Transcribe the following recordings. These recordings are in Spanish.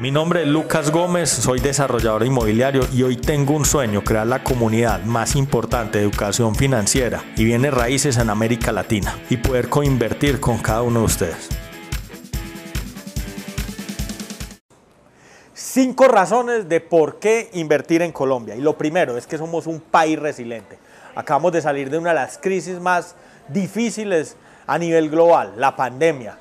Mi nombre es Lucas Gómez, soy desarrollador inmobiliario y hoy tengo un sueño, crear la comunidad más importante de educación financiera y bienes raíces en América Latina y poder coinvertir con cada uno de ustedes. Cinco razones de por qué invertir en Colombia. Y lo primero es que somos un país resiliente. Acabamos de salir de una de las crisis más difíciles a nivel global, la pandemia.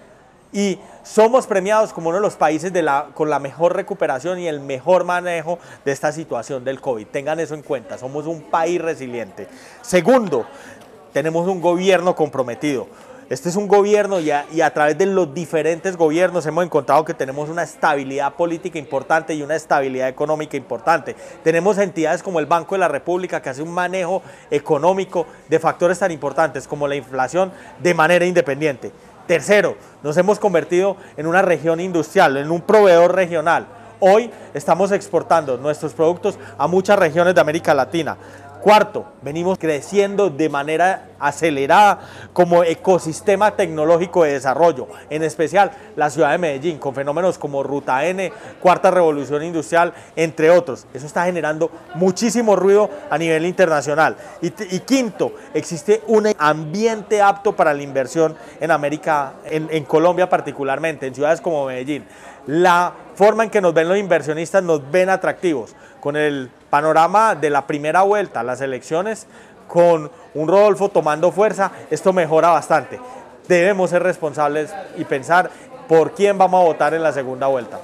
Y somos premiados como uno de los países con la mejor recuperación y el mejor manejo de esta situación del COVID. Tengan eso en cuenta, somos un país resiliente. Segundo, tenemos un gobierno comprometido. Este es un gobierno y a, través de los diferentes gobiernos hemos encontrado que tenemos una estabilidad política importante y una estabilidad económica importante. Tenemos entidades como el Banco de la República que hace un manejo económico de factores tan importantes como la inflación de manera independiente. Tercero, nos hemos convertido en una región industrial, en un proveedor regional. Hoy estamos exportando nuestros productos a muchas regiones de América Latina. Cuarto, venimos creciendo de manera acelerada como ecosistema tecnológico de desarrollo, en especial la ciudad de Medellín, con fenómenos como Ruta N, Cuarta Revolución Industrial, entre otros. Eso está generando muchísimo ruido a nivel internacional. Y, quinto, existe un ambiente apto para la inversión en América, en, en Colombia particularmente, en ciudades como Medellín. La forma en que nos ven los inversionistas nos ven atractivos. Con el panorama de la primera vuelta, las elecciones, con un Rodolfo tomando fuerza, esto mejora bastante. Debemos ser responsables y pensar por quién vamos a votar en la segunda vuelta.